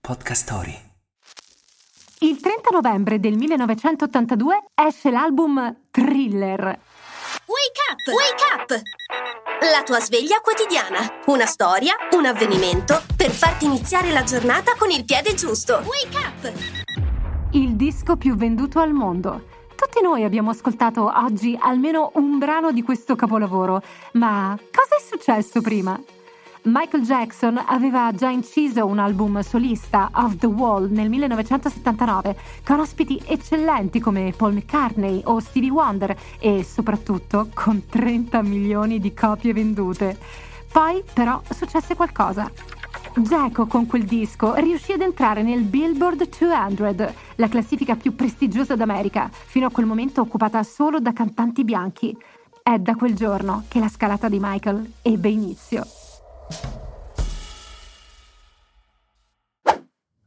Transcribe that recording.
Podcast Story. Il 30 novembre del 1982 esce l'album Thriller. Wake up! Wake up! La tua sveglia quotidiana. Una storia, un avvenimento per farti iniziare la giornata con il piede giusto. Wake up! Il disco più venduto al mondo. Tutti noi abbiamo ascoltato oggi almeno un brano di questo capolavoro, ma cosa è successo prima? Michael Jackson aveva già inciso un album solista, Off the Wall, nel 1979, con ospiti eccellenti come Paul McCartney o Stevie Wonder e soprattutto con 30 milioni di copie vendute. Poi però successe qualcosa. Geco con quel disco riuscì ad entrare nel Billboard 200, la classifica più prestigiosa d'America, fino a quel momento occupata solo da cantanti bianchi. È da quel giorno che la scalata di Michael ebbe inizio.